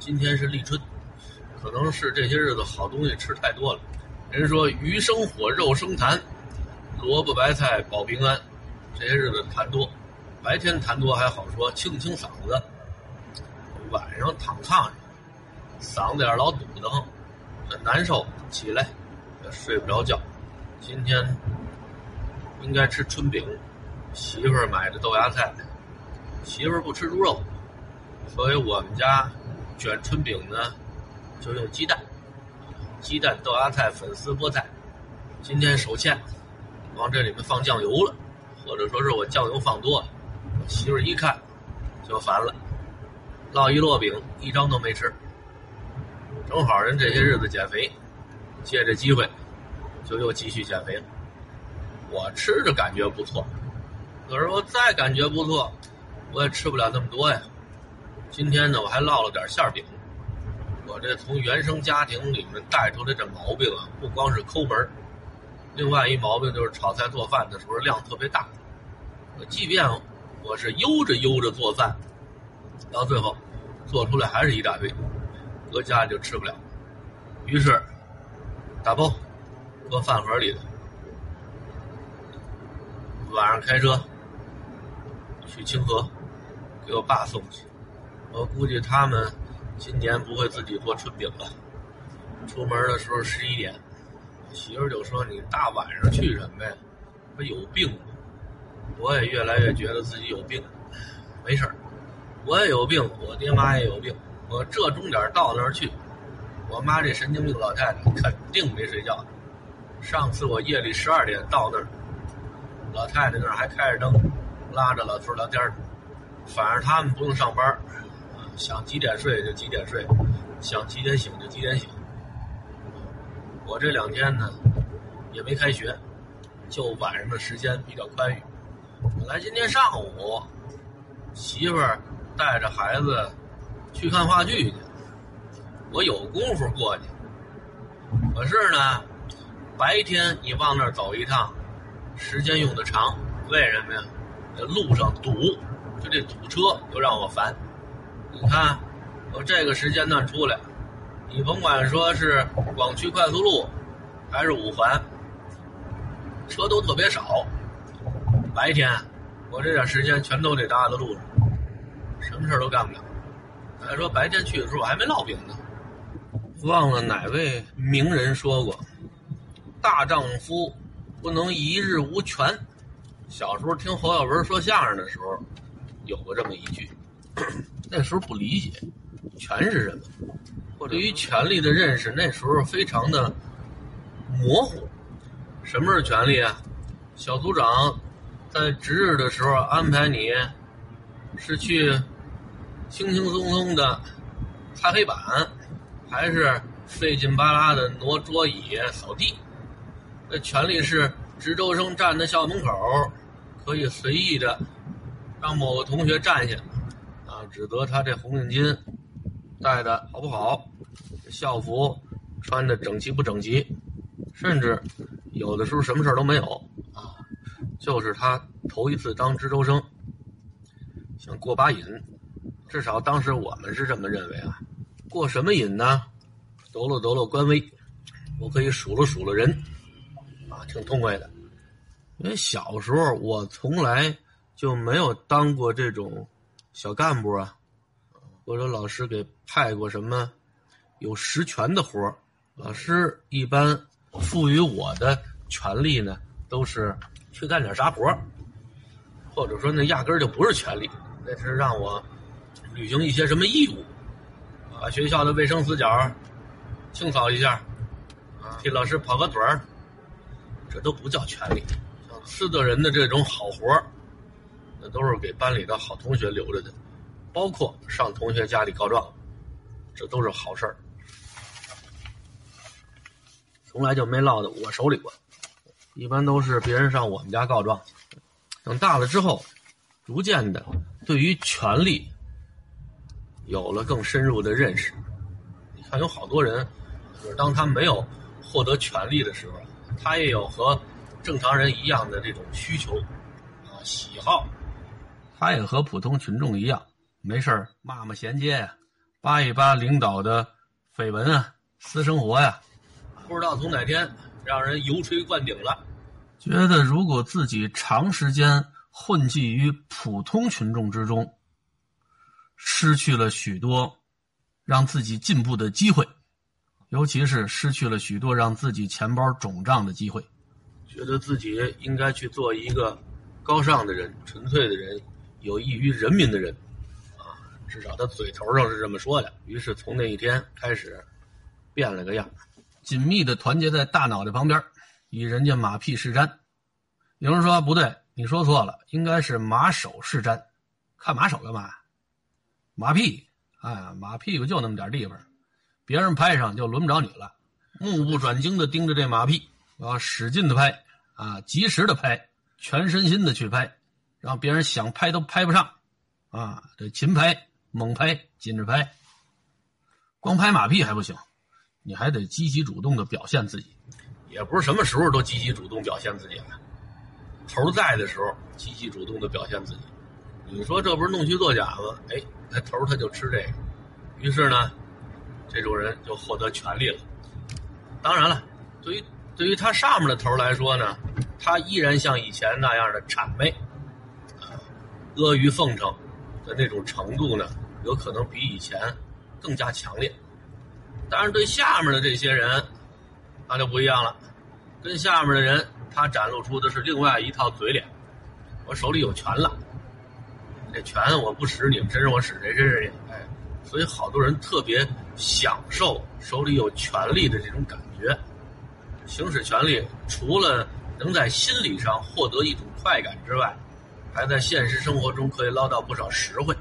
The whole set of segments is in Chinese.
今天是立春，可能是这些日子好东西吃太多了。人说鱼生火，肉生痰，萝卜白菜保平安。这些日子痰多，白天痰多还好说，清清嗓子。晚上躺炕上，嗓子眼老堵得慌，很难受，起来也睡不着觉。今天应该吃春饼，媳妇儿买的豆芽菜，媳妇儿不吃猪肉，所以我们家卷春饼呢就用鸡蛋，鸡蛋、豆芽菜、粉丝、菠菜。今天手欠，往这里面放酱油了，或者说是我酱油放多了，我媳妇儿一看就烦了。烙一摞饼，一张都没吃。正好人这些日子减肥，借这机会，就又继续减肥了。我吃着感觉不错，可是我再感觉不错，我也吃不了那么多呀。今天呢，我还烙了点馅饼。我这从原生家庭里面带出来这毛病啊，不光是抠门另外一毛病就是炒菜做饭的时候量特别大。我即便我是悠着悠着做饭。到最后，做出来还是一大堆，搁家里就吃不了。于是，打包，搁饭盒里头。晚上开车去清河，给我爸送去。我估计他们今年不会自己做春饼了。出门的时候十一点，媳妇就说：“你大晚上去什么呀？不有病吗？”我也越来越觉得自己有病，没事儿。我也有病，我爹妈也有病。我这钟点到那儿去，我妈这神经病老太太肯定没睡觉。上次我夜里十二点到那儿，老太太那儿还开着灯，拉着老头聊天反正他们不用上班，想几点睡就几点睡，想几点醒就几点醒。我这两天呢，也没开学，就晚上的时间比较宽裕。本来今天上午，媳妇。带着孩子去看话剧去，我有功夫过去。可是呢，白天你往那儿走一趟，时间用的长，为什么呀？这路上堵，就这堵车又让我烦。你看，我这个时间段出来，你甭管说是广渠快速路，还是五环，车都特别少。白天我这点时间全都得搭在路上。什么事都干不了。还说白天去的时候还没烙饼呢。忘了哪位名人说过：“大丈夫不能一日无权。”小时候听侯耀文说相声的时候，有过这么一句。那时候不理解权是什么，或对于权力的认识那时候非常的模糊。什么是权力啊？小组长在值日的时候安排你。是去轻轻松松的擦黑板，还是费劲巴拉的挪桌椅、扫地？那权利是值周生站在校门口，可以随意的让某个同学站下，啊，指责他这红领巾戴的好不好，校服穿的整齐不整齐，甚至有的时候什么事都没有，啊，就是他头一次当值周生。想过把瘾，至少当时我们是这么认为啊。过什么瘾呢？抖了抖了官威，我可以数了数了人，啊，挺痛快的。因为小时候我从来就没有当过这种小干部啊，或者老师给派过什么有实权的活儿老师一般赋予我的权利呢，都是去干点啥活儿或者说那压根儿就不是权利。那是让我履行一些什么义务，把学校的卫生死角清扫一下，替老师跑个腿儿，这都不叫权利。像私德人的这种好活儿那都是给班里的好同学留着的，包括上同学家里告状，这都是好事儿，从来就没落到我手里过。一般都是别人上我们家告状，等大了之后。逐渐的，对于权力有了更深入的认识。你看，有好多人，就是当他没有获得权力的时候，他也有和正常人一样的这种需求啊、喜好。他也和普通群众一样，没事骂骂衔接呀，扒一扒领导的绯闻啊、私生活呀，不知道从哪天让人油锤灌顶了，觉得如果自己长时间混迹于普通群众之中，失去了许多让自己进步的机会，尤其是失去了许多让自己钱包肿胀的机会，觉得自己应该去做一个高尚的人、纯粹的人、有益于人民的人。啊至少他嘴头上是这么说的。于是从那一天开始，变了个样，紧密的团结在大脑袋旁边，以人家马屁试瞻。有人说不对，你说错了，应该是马首是瞻。看马首干嘛？马屁，哎，马屁股就那么点地方，别人拍上就轮不着你了。目不转睛的盯着这马屁，啊，使劲的拍，啊，及时的拍，全身心的去拍，让别人想拍都拍不上，啊，这勤拍。猛拍，紧着拍，光拍马屁还不行，你还得积极主动的表现自己，也不是什么时候都积极主动表现自己啊。头在的时候，积极主动的表现自己。你说这不是弄虚作假吗？哎，那头他就吃这个，于是呢，这种人就获得权利了。当然了，对于对于他上面的头来说呢，他依然像以前那样的谄媚，阿谀奉承。的那种程度呢，有可能比以前更加强烈。但是对下面的这些人，那就不一样了。跟下面的人，他展露出的是另外一套嘴脸。我手里有权了，这权我不使你们谁是，我使谁身上去？哎，所以好多人特别享受手里有权力的这种感觉。行使权力，除了能在心理上获得一种快感之外，还在现实生活中可以捞到不少实惠，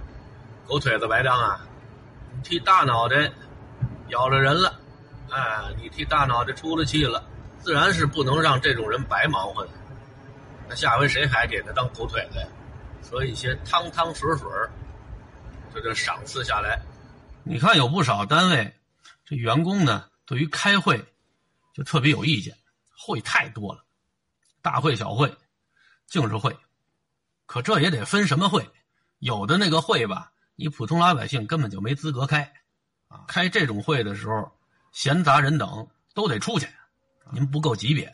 狗腿子白当啊！你替大脑袋咬了人了，哎，你替大脑袋出了气了，自然是不能让这种人白忙活的。那下回谁还给他当狗腿子呀？所以些汤汤水水这就赏赐下来。你看有不少单位，这员工呢，对于开会就特别有意见，会太多了，大会小会，净是会。可这也得分什么会，有的那个会吧，你普通老百姓根本就没资格开，啊，开这种会的时候，闲杂人等都得出去，您不够级别。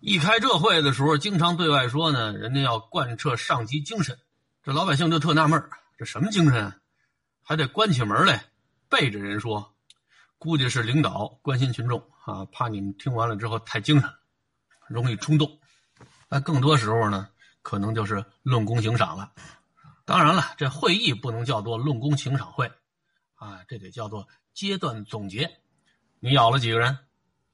一开这会的时候，经常对外说呢，人家要贯彻上级精神，这老百姓就特纳闷这什么精神？还得关起门来背着人说，估计是领导关心群众啊，怕你们听完了之后太精神，容易冲动。但更多时候呢。可能就是论功行赏了，当然了，这会议不能叫做论功行赏会，啊，这得叫做阶段总结。你咬了几个人？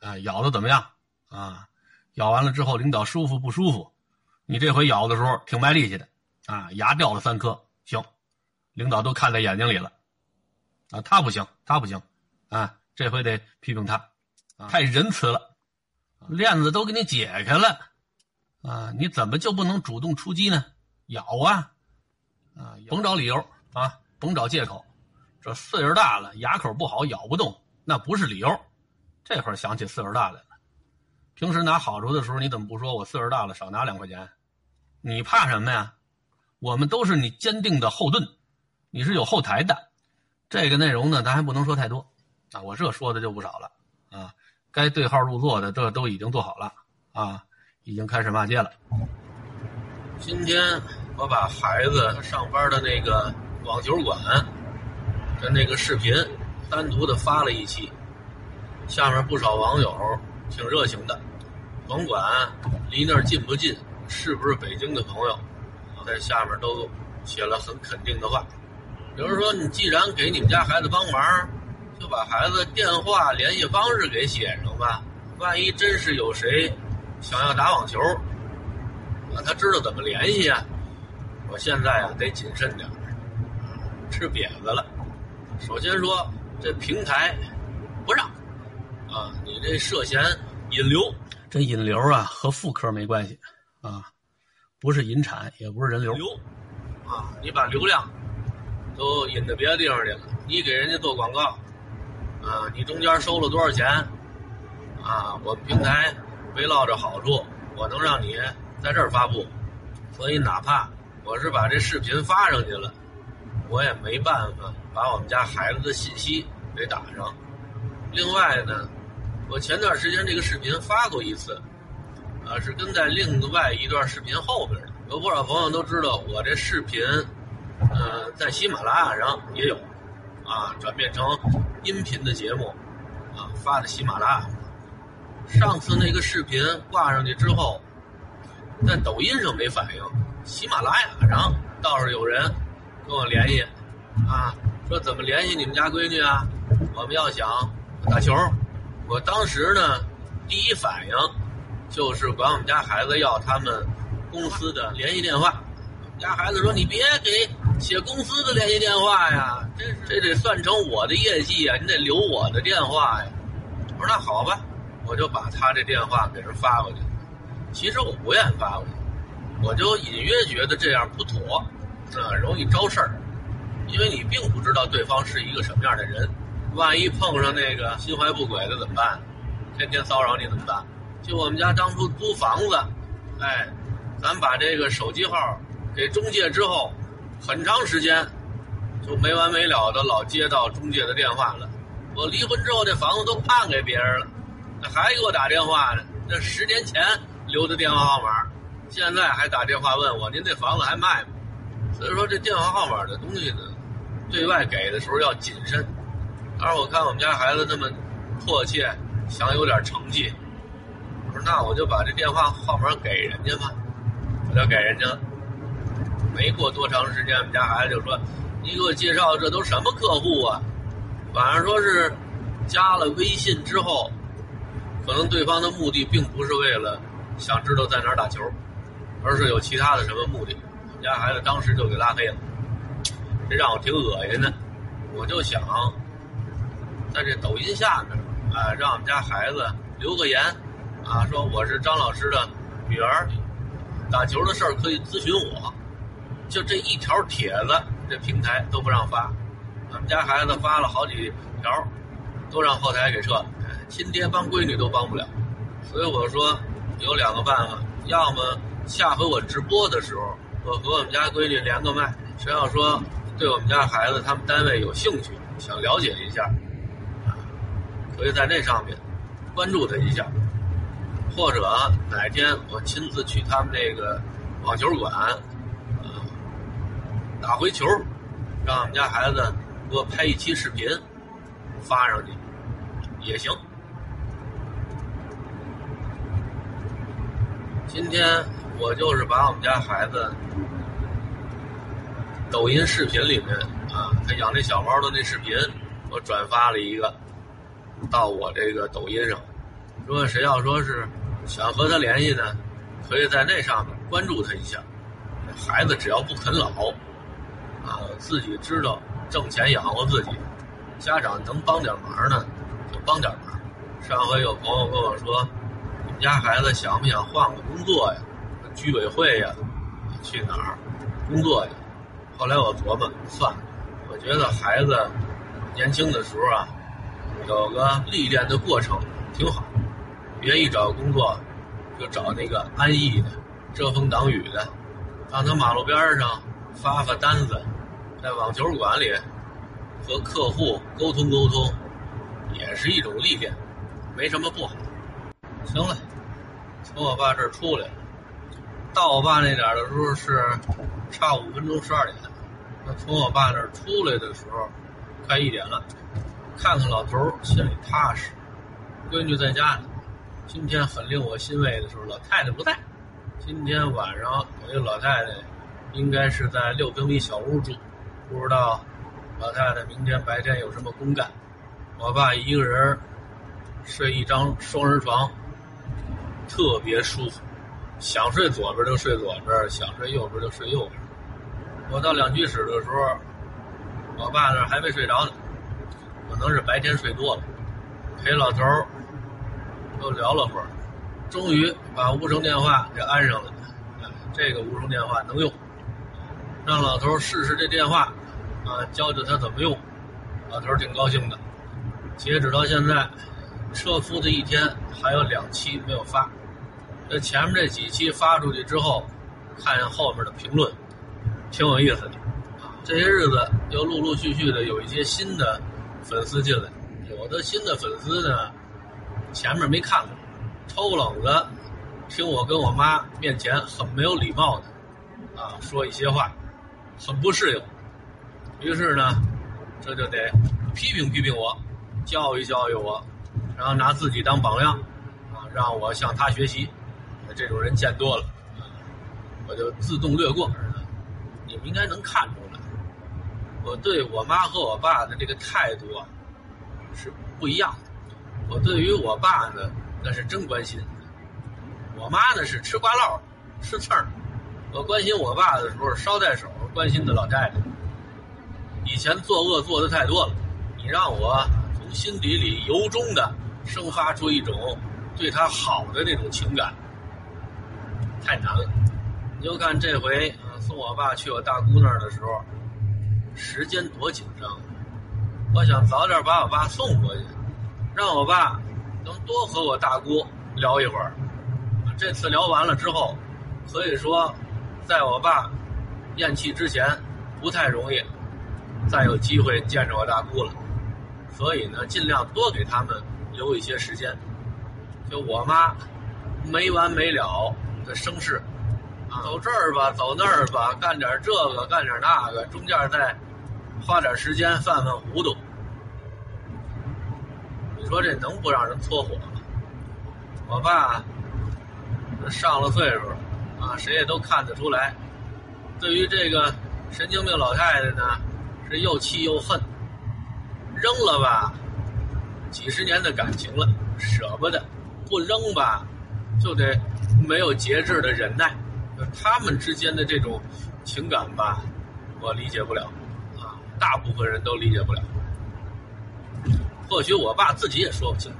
啊，咬的怎么样？啊，咬完了之后，领导舒服不舒服？你这回咬的时候挺卖力气的，啊，牙掉了三颗，行，领导都看在眼睛里了，啊，他不行，他不行，啊，这回得批评他，太仁慈了，链子都给你解开了。啊，你怎么就不能主动出击呢？咬啊，啊，甭找理由啊，甭找借口。这岁数大了，牙口不好，咬不动，那不是理由。这会儿想起岁数大来了，平时拿好处的时候，你怎么不说我岁数大了，少拿两块钱？你怕什么呀？我们都是你坚定的后盾，你是有后台的。这个内容呢，咱还不能说太多啊。我这说的就不少了啊。该对号入座的，这都已经做好了啊。已经开始骂街了。今天我把孩子上班的那个网球馆的那个视频单独的发了一期，下面不少网友挺热情的，甭管离那儿近不近，是不是北京的朋友，我在下面都写了很肯定的话。比如说，你既然给你们家孩子帮忙，就把孩子电话联系方式给写上吧，万一真是有谁。想要打网球，啊，他知道怎么联系啊？我现在啊得谨慎点吃瘪子了。首先说这平台不让，啊，你这涉嫌引流。这引流啊和妇科没关系，啊，不是引产，也不是人流。流，啊，你把流量都引到别的地方去了，你给人家做广告，啊，你中间收了多少钱？啊，我们平台。没落着好处，我能让你在这儿发布，所以哪怕我是把这视频发上去了，我也没办法把我们家孩子的信息给打上。另外呢，我前段时间这个视频发过一次，啊，是跟在另外一段视频后边的。有不少朋友都知道，我这视频，呃，在喜马拉雅上也有，啊，转变成音频的节目，啊，发的喜马拉雅。上次那个视频挂上去之后，在抖音上没反应，喜马拉雅上倒是有人跟我联系，啊，说怎么联系你们家闺女啊？我们要想打球。我当时呢，第一反应就是管我们家孩子要他们公司的联系电话。我们家孩子说：“你别给写公司的联系电话呀，这这得算成我的业绩啊，你得留我的电话呀。”我说：“那好吧。”我就把他这电话给人发过去，其实我不愿意发过去，我就隐约觉得这样不妥，啊，容易招事儿，因为你并不知道对方是一个什么样的人，万一碰上那个心怀不轨的怎么办？天天骚扰你怎么办？就我们家当初租房子，哎，咱把这个手机号给中介之后，很长时间就没完没了的老接到中介的电话了，我离婚之后这房子都判给别人了。还给我打电话呢，那十年前留的电话号码，现在还打电话问我您这房子还卖吗？所以说这电话号码的东西呢，对外给的时候要谨慎。当然我看我们家孩子那么迫切，想有点成绩，我说那我就把这电话号码给人家吧，我就给人家。没过多长时间，我们家孩子就说：“你给我介绍这都什么客户啊？”反正说是加了微信之后。可能对方的目的并不是为了想知道在哪儿打球，而是有其他的什么目的。我们家孩子当时就给拉黑了，这让我挺恶心的。我就想在这抖音下面啊，让我们家孩子留个言啊，说我是张老师的女儿，打球的事儿可以咨询我。就这一条帖子，这平台都不让发。我们家孩子发了好几条，都让后台给撤了。亲爹帮闺女都帮不了，所以我说有两个办法：要么下回我直播的时候，我和我们家闺女连个麦，谁要说对我们家孩子他们单位有兴趣，想了解一下，啊，可以在那上面关注他一下，或者哪天我亲自去他们那个网球馆，啊，打回球，让我们家孩子给我拍一期视频发上去也行。今天我就是把我们家孩子抖音视频里面啊，他养那小猫的那视频，我转发了一个到我这个抖音上。如果谁要说是想和他联系呢，可以在那上面关注他一下。孩子只要不啃老啊，自己知道挣钱养活自己，家长能帮点忙呢，就帮点忙。上回有朋友跟我说。家孩子想不想换个工作呀？居委会呀，去哪儿工作去？后来我琢磨，算了，我觉得孩子年轻的时候啊，有个历练的过程挺好，别一找工作就找那个安逸的、遮风挡雨的，让他马路边上发发单子，在网球馆里和客户沟通沟通，也是一种历练，没什么不好。行了。从我爸这儿出来，到我爸那点儿的时候是差五分钟十二点。那从我爸那儿出来的时候，快一点了。看看老头儿，心里踏实。闺女在家呢。今天很令我欣慰的是，老太太不在。今天晚上我一个老太太，应该是在六平米小屋住，不知道老太太明天白天有什么公干。我爸一个人睡一张双人床。特别舒服，想睡左边就睡左边，想睡右边就睡右边。我到两居室的时候，我爸那还没睡着呢，可能是白天睡多了，陪老头儿又聊了会儿，终于把无声电话给安上了。这个无声电话能用，让老头试试这电话，啊，教教他怎么用。老头挺高兴的。截止到现在，车夫的一天还有两期没有发。这前面这几期发出去之后，看后面的评论，挺有意思的，这些日子又陆陆续续的有一些新的粉丝进来，有的新的粉丝呢，前面没看过，抽冷子听我跟我妈面前很没有礼貌的啊说一些话，很不适应，于是呢，这就得批评批评我，教育教育我，然后拿自己当榜样啊，让我向他学习。这种人见多了，我就自动略过。你们应该能看出来，我对我妈和我爸的这个态度啊是不一样的。我对于我爸呢，那是真关心；我妈呢是吃瓜唠、吃刺儿。我关心我爸的时候捎带手关心的老太太。以前作恶做的太多了，你让我从心底里由衷的生发出一种对他好的那种情感。太难了，你就看这回送我爸去我大姑那儿的时候，时间多紧张。我想早点把我爸送过去，让我爸能多和我大姑聊一会儿。这次聊完了之后，可以说，在我爸咽气之前，不太容易再有机会见着我大姑了。所以呢，尽量多给他们留一些时间。就我妈没完没了。的生事，走这儿吧，走那儿吧，干点这个，干点那个，中间再花点时间犯犯糊涂。你说这能不让人搓火吗？我爸上了岁数了啊，谁也都看得出来。对于这个神经病老太太呢，是又气又恨。扔了吧，几十年的感情了，舍不得；不扔吧，就得。没有节制的忍耐，他们之间的这种情感吧，我理解不了，啊，大部分人都理解不了。或许我爸自己也说不清，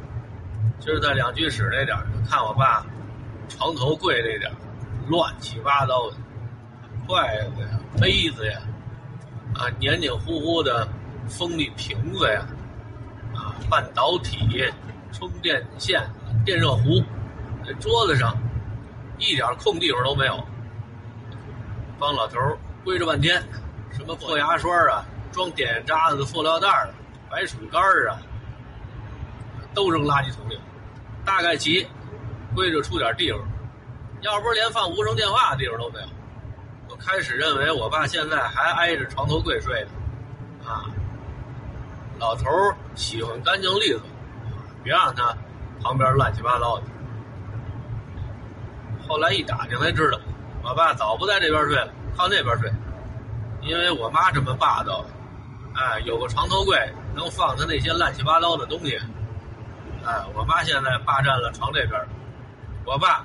就是在两居室那点看我爸床头柜那点乱七八糟的筷子呀、杯子呀，啊，黏黏糊糊的蜂蜜瓶子呀，半导体、充电线、电热壶，这桌子上。一点空地方都没有，帮老头归置半天，什么破牙刷啊，装点渣子的塑料袋儿，白薯干儿啊，都扔垃圾桶里。大概齐，归着出点地方，要不是连放无声电话的地方都没有。我开始认为我爸现在还挨着床头柜睡呢，啊，老头喜欢干净利索，别让他旁边乱七八糟的。后来一打听才知道，我爸早不在这边睡了，靠那边睡。因为我妈这么霸道，哎，有个床头柜能放他那些乱七八糟的东西，哎，我妈现在霸占了床这边，我爸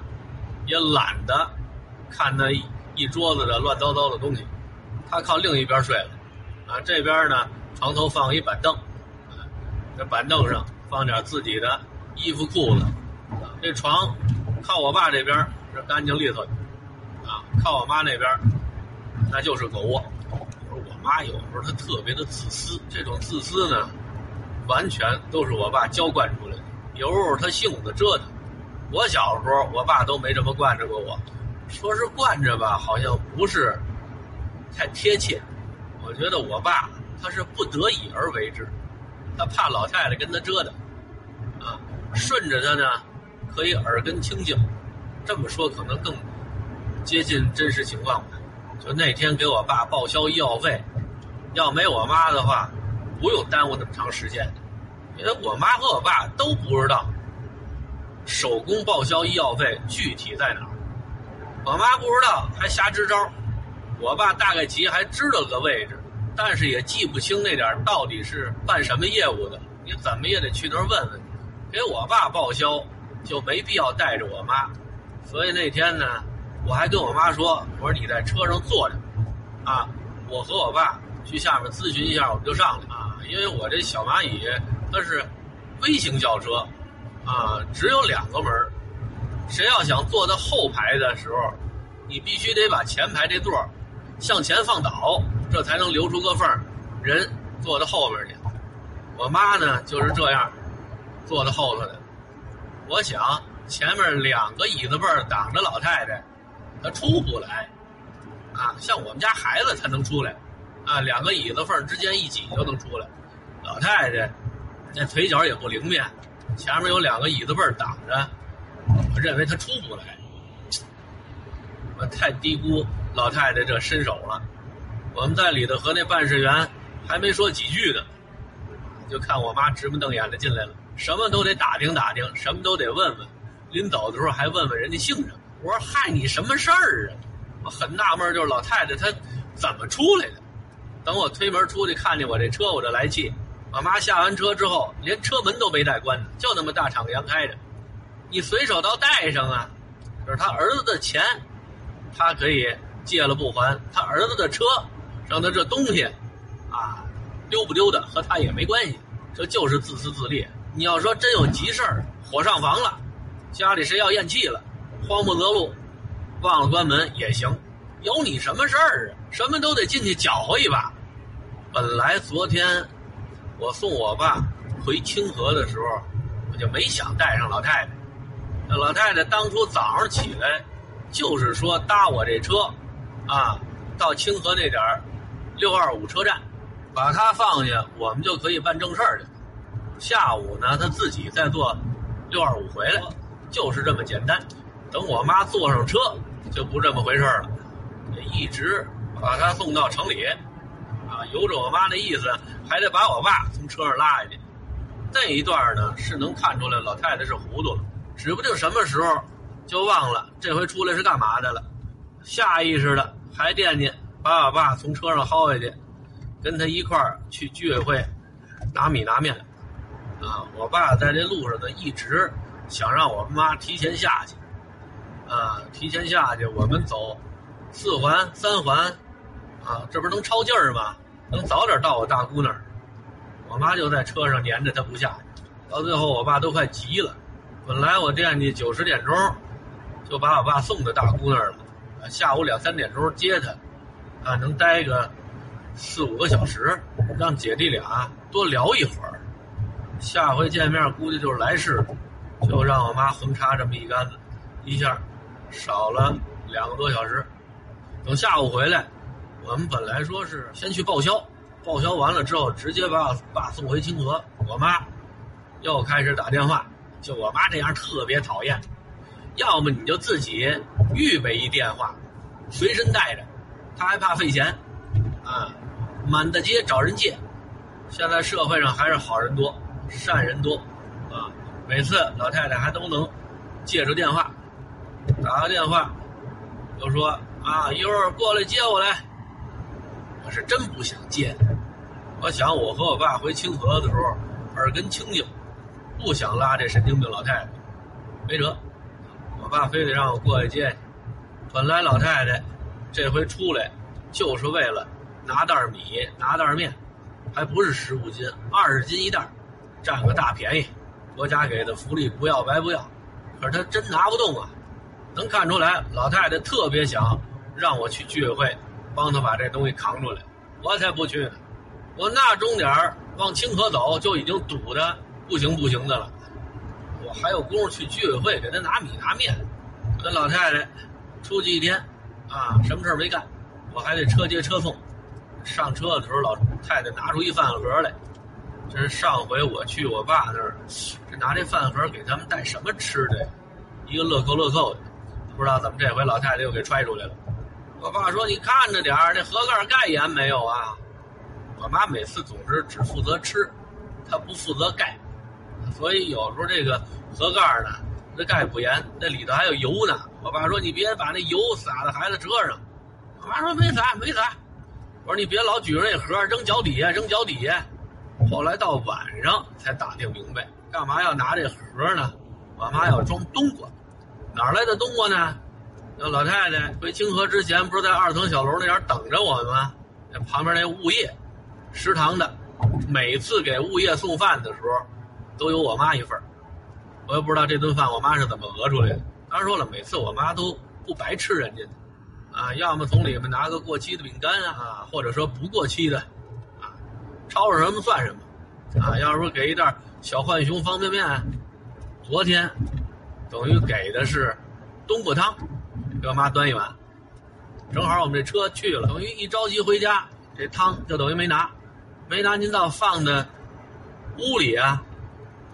也懒得看那一一桌子的乱糟糟的东西，他靠另一边睡了。啊，这边呢，床头放一板凳，这板凳上放点自己的衣服裤子，这床靠我爸这边是。干净利索，啊，靠我妈那边，那就是狗窝。我说我妈有时候她特别的自私，这种自私呢，完全都是我爸娇惯出来的。有时候她性子折腾，我小时候我爸都没这么惯着过我。说是惯着吧，好像不是太贴切。我觉得我爸他是不得已而为之，他怕老太太跟他折腾，啊，顺着他呢，可以耳根清净。这么说可能更接近真实情况吧。就那天给我爸报销医药费，要没我妈的话，不用耽误那么长时间。因为我妈和我爸都不知道手工报销医药费具体在哪儿。我妈不知道还瞎支招，我爸大概其还知道个位置，但是也记不清那点到底是办什么业务的。你怎么也得去那儿问问。给我爸报销就没必要带着我妈。所以那天呢，我还跟我妈说：“我说你在车上坐着，啊，我和我爸去下面咨询一下，我们就上来啊。因为我这小蚂蚁它是微型轿车，啊，只有两个门谁要想坐在后排的时候，你必须得把前排这座向前放倒，这才能留出个缝人坐到后边去。我妈呢就是这样，坐在后头的。我想。”前面两个椅子背儿挡着老太太，她出不来，啊，像我们家孩子才能出来，啊，两个椅子缝之间一挤就能出来。老太太那腿脚也不灵便，前面有两个椅子背儿挡着，我认为她出不来。我太低估老太太这伸手了。我们在里头和那办事员还没说几句呢，就看我妈直目瞪眼的进来了，什么都得打听打听，什么都得问问。临走的时候还问问人家姓什么。我说害你什么事儿啊？我很纳闷，就是老太太她怎么出来的？等我推门出去，看见我这车，我就来气。我妈下完车之后，连车门都没带关呢，就那么大敞洋开着。你随手倒带上啊，这是他儿子的钱。他可以借了不还，他儿子的车，让他这东西，啊，丢不丢的和他也没关系，这就是自私自利。你要说真有急事儿，火上房了，家里谁要咽气了，慌不择路，忘了关门也行，有你什么事儿啊？什么都得进去搅和一把。本来昨天我送我爸回清河的时候，我就没想带上老太太。那老太太当初早上起来。就是说搭我这车，啊，到清河那点儿，六二五车站，把他放下，我们就可以办正事儿去。下午呢，他自己再坐六二五回来，就是这么简单。等我妈坐上车，就不这么回事了，一直把他送到城里，啊，由着我妈那意思，还得把我爸从车上拉下去。那一段呢，是能看出来老太太是糊涂了，指不定什么时候。就忘了这回出来是干嘛的了，下意识的还惦记把我爸从车上薅下去，跟他一块儿去居委会拿米拿面，啊，我爸在这路上呢一直想让我妈提前下去，啊，提前下去，我们走四环三环，啊，这不是能超劲儿吗？能早点到我大姑那儿，我妈就在车上粘着他不下去，到最后我爸都快急了，本来我惦记九十点钟。就把我爸送到大姑那儿了，下午两三点钟接他，啊，能待个四五个小时，让姐弟俩多聊一会儿。下回见面估计就是来世，就让我妈横插这么一杆子，一下少了两个多小时。等下午回来，我们本来说是先去报销，报销完了之后直接把我爸送回清河。我妈又开始打电话，就我妈这样特别讨厌。要么你就自己预备一电话，随身带着，他还怕费钱，啊，满大街找人借。现在社会上还是好人多，善人多，啊，每次老太太还都能借着电话，打个电话，就说啊，一会儿过来接我来。我是真不想接，我想我和我爸回清河的时候耳根清净，不想拉这神经病老太太，没辙。我爸非得让我过去接去。本来老太太这回出来就是为了拿袋米、拿袋面，还不是十五斤，二十斤一袋，占个大便宜。国家给的福利不要白不要。可是她真拿不动啊！能看出来，老太太特别想让我去居委会帮她把这东西扛出来。我才不去呢！我那钟点往清河走就已经堵得不行不行的了。我还有功夫去居委会给他拿米拿面，跟老太太出去一天，啊，什么事没干，我还得车接车送。上车的时候，老太太拿出一饭盒来，这是上回我去我爸那儿，这拿这饭盒给他们带什么吃的呀，一个乐扣乐扣的，不知道怎么这回老太太又给揣出来了。我爸说：“你看着点儿，那盒盖盖严没有啊？”我妈每次总是只负责吃，她不负责盖。所以有时候这个盒盖呢，那盖不严，那里头还有油呢。我爸说：“你别把那油洒在孩子车上。”我妈说：“没洒，没洒。”我说：“你别老举着那盒扔脚底下，扔脚底下。”后来到晚上才打听明白，干嘛要拿这盒呢？我妈要装冬瓜，哪来的冬瓜呢？那老太太回清河之前，不是在二层小楼那点等着我们吗？那旁边那物业食堂的，每次给物业送饭的时候。都有我妈一份我也不知道这顿饭我妈是怎么讹出来的。当然说了，每次我妈都不白吃人家。的，啊，要么从里面拿个过期的饼干啊，或者说不过期的，啊，抄着什么算什么，啊，要是说给一袋小浣熊方便面，昨天等于给的是冬瓜汤，给我妈端一碗，正好我们这车去了，等于一着急回家，这汤就等于没拿，没拿您倒放的屋里啊。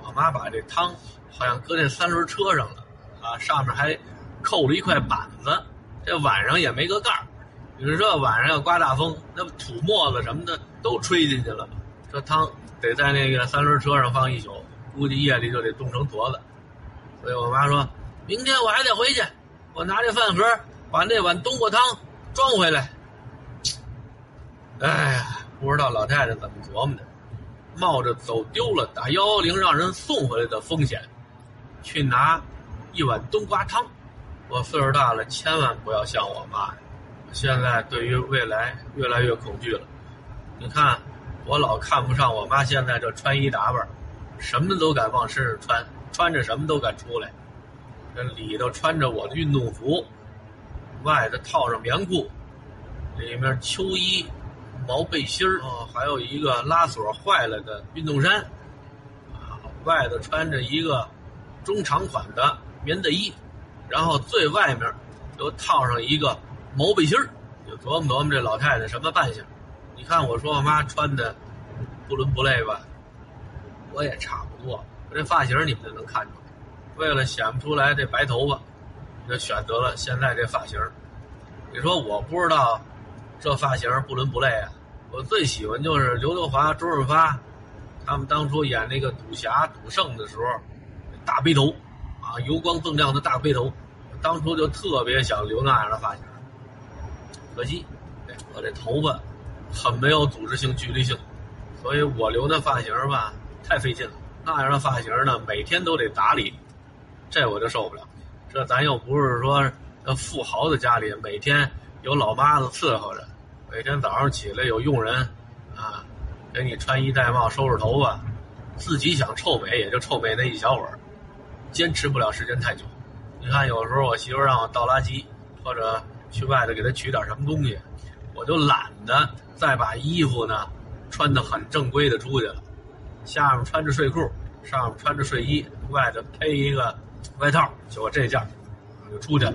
我妈把这汤好像搁在三轮车上了啊，上面还扣了一块板子，这晚上也没个盖儿。你说这晚上要刮大风，那土沫子什么的都吹进去了。这汤得在那个三轮车上放一宿，估计夜里就得冻成坨子。所以我妈说，明天我还得回去，我拿这饭盒把那碗冬瓜汤装回来。哎呀，不知道老太太怎么琢磨的，冒着走丢了打幺幺零让人送回来的风险，去拿一碗冬瓜汤。我岁数大了，千万不要像我妈。现在对于未来越来越恐惧了。你看，我老看不上我妈现在这穿衣打扮，什么都敢往身上穿，穿着什么都敢出来。这里头穿着我的运动服，外头套上棉裤，里面秋衣、毛背心儿，还有一个拉锁坏了的运动衫，啊，外头穿着一个中长款的棉大衣，然后最外面又套上一个。毛背心儿，就琢磨琢磨这老太太什么扮相。你看我说我妈穿的不伦不类吧，我也差不多。我这发型你们就能看出来。为了显不出来这白头发，就选择了现在这发型。你说我不知道这发型不伦不类啊？我最喜欢就是刘德华、周润发他们当初演那个赌侠赌圣的时候，大背头啊，油光锃亮的大背头，当初就特别想留那样的发型。可惜，我这头发很没有组织性、距离性，所以我留那发型吧太费劲了。那样的发型呢，每天都得打理，这我就受不了。这咱又不是说富豪的家里，每天有老妈子伺候着，每天早上起来有佣人啊，给你穿衣戴帽、收拾头发，自己想臭美也就臭美那一小会儿，坚持不了时间太久。你看，有时候我媳妇让我倒垃圾，或者。去外头给她取点什么东西，我就懒得再把衣服呢穿的很正规的出去了，下面穿着睡裤，上面穿着睡衣，外头配一个外套，就我这件就出去了。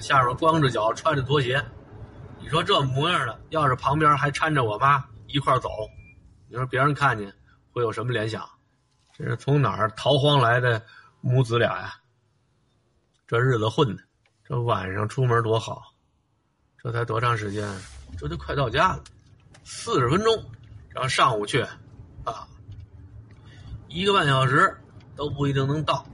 下面光着脚穿着拖鞋，你说这模样的，要是旁边还搀着我妈一块走，你说别人看见会有什么联想？这是从哪儿逃荒来的母子俩呀？这日子混的。这晚上出门多好，这才多长时间？这就快到家了，四十分钟。然后上午去，啊，一个半小时都不一定能到。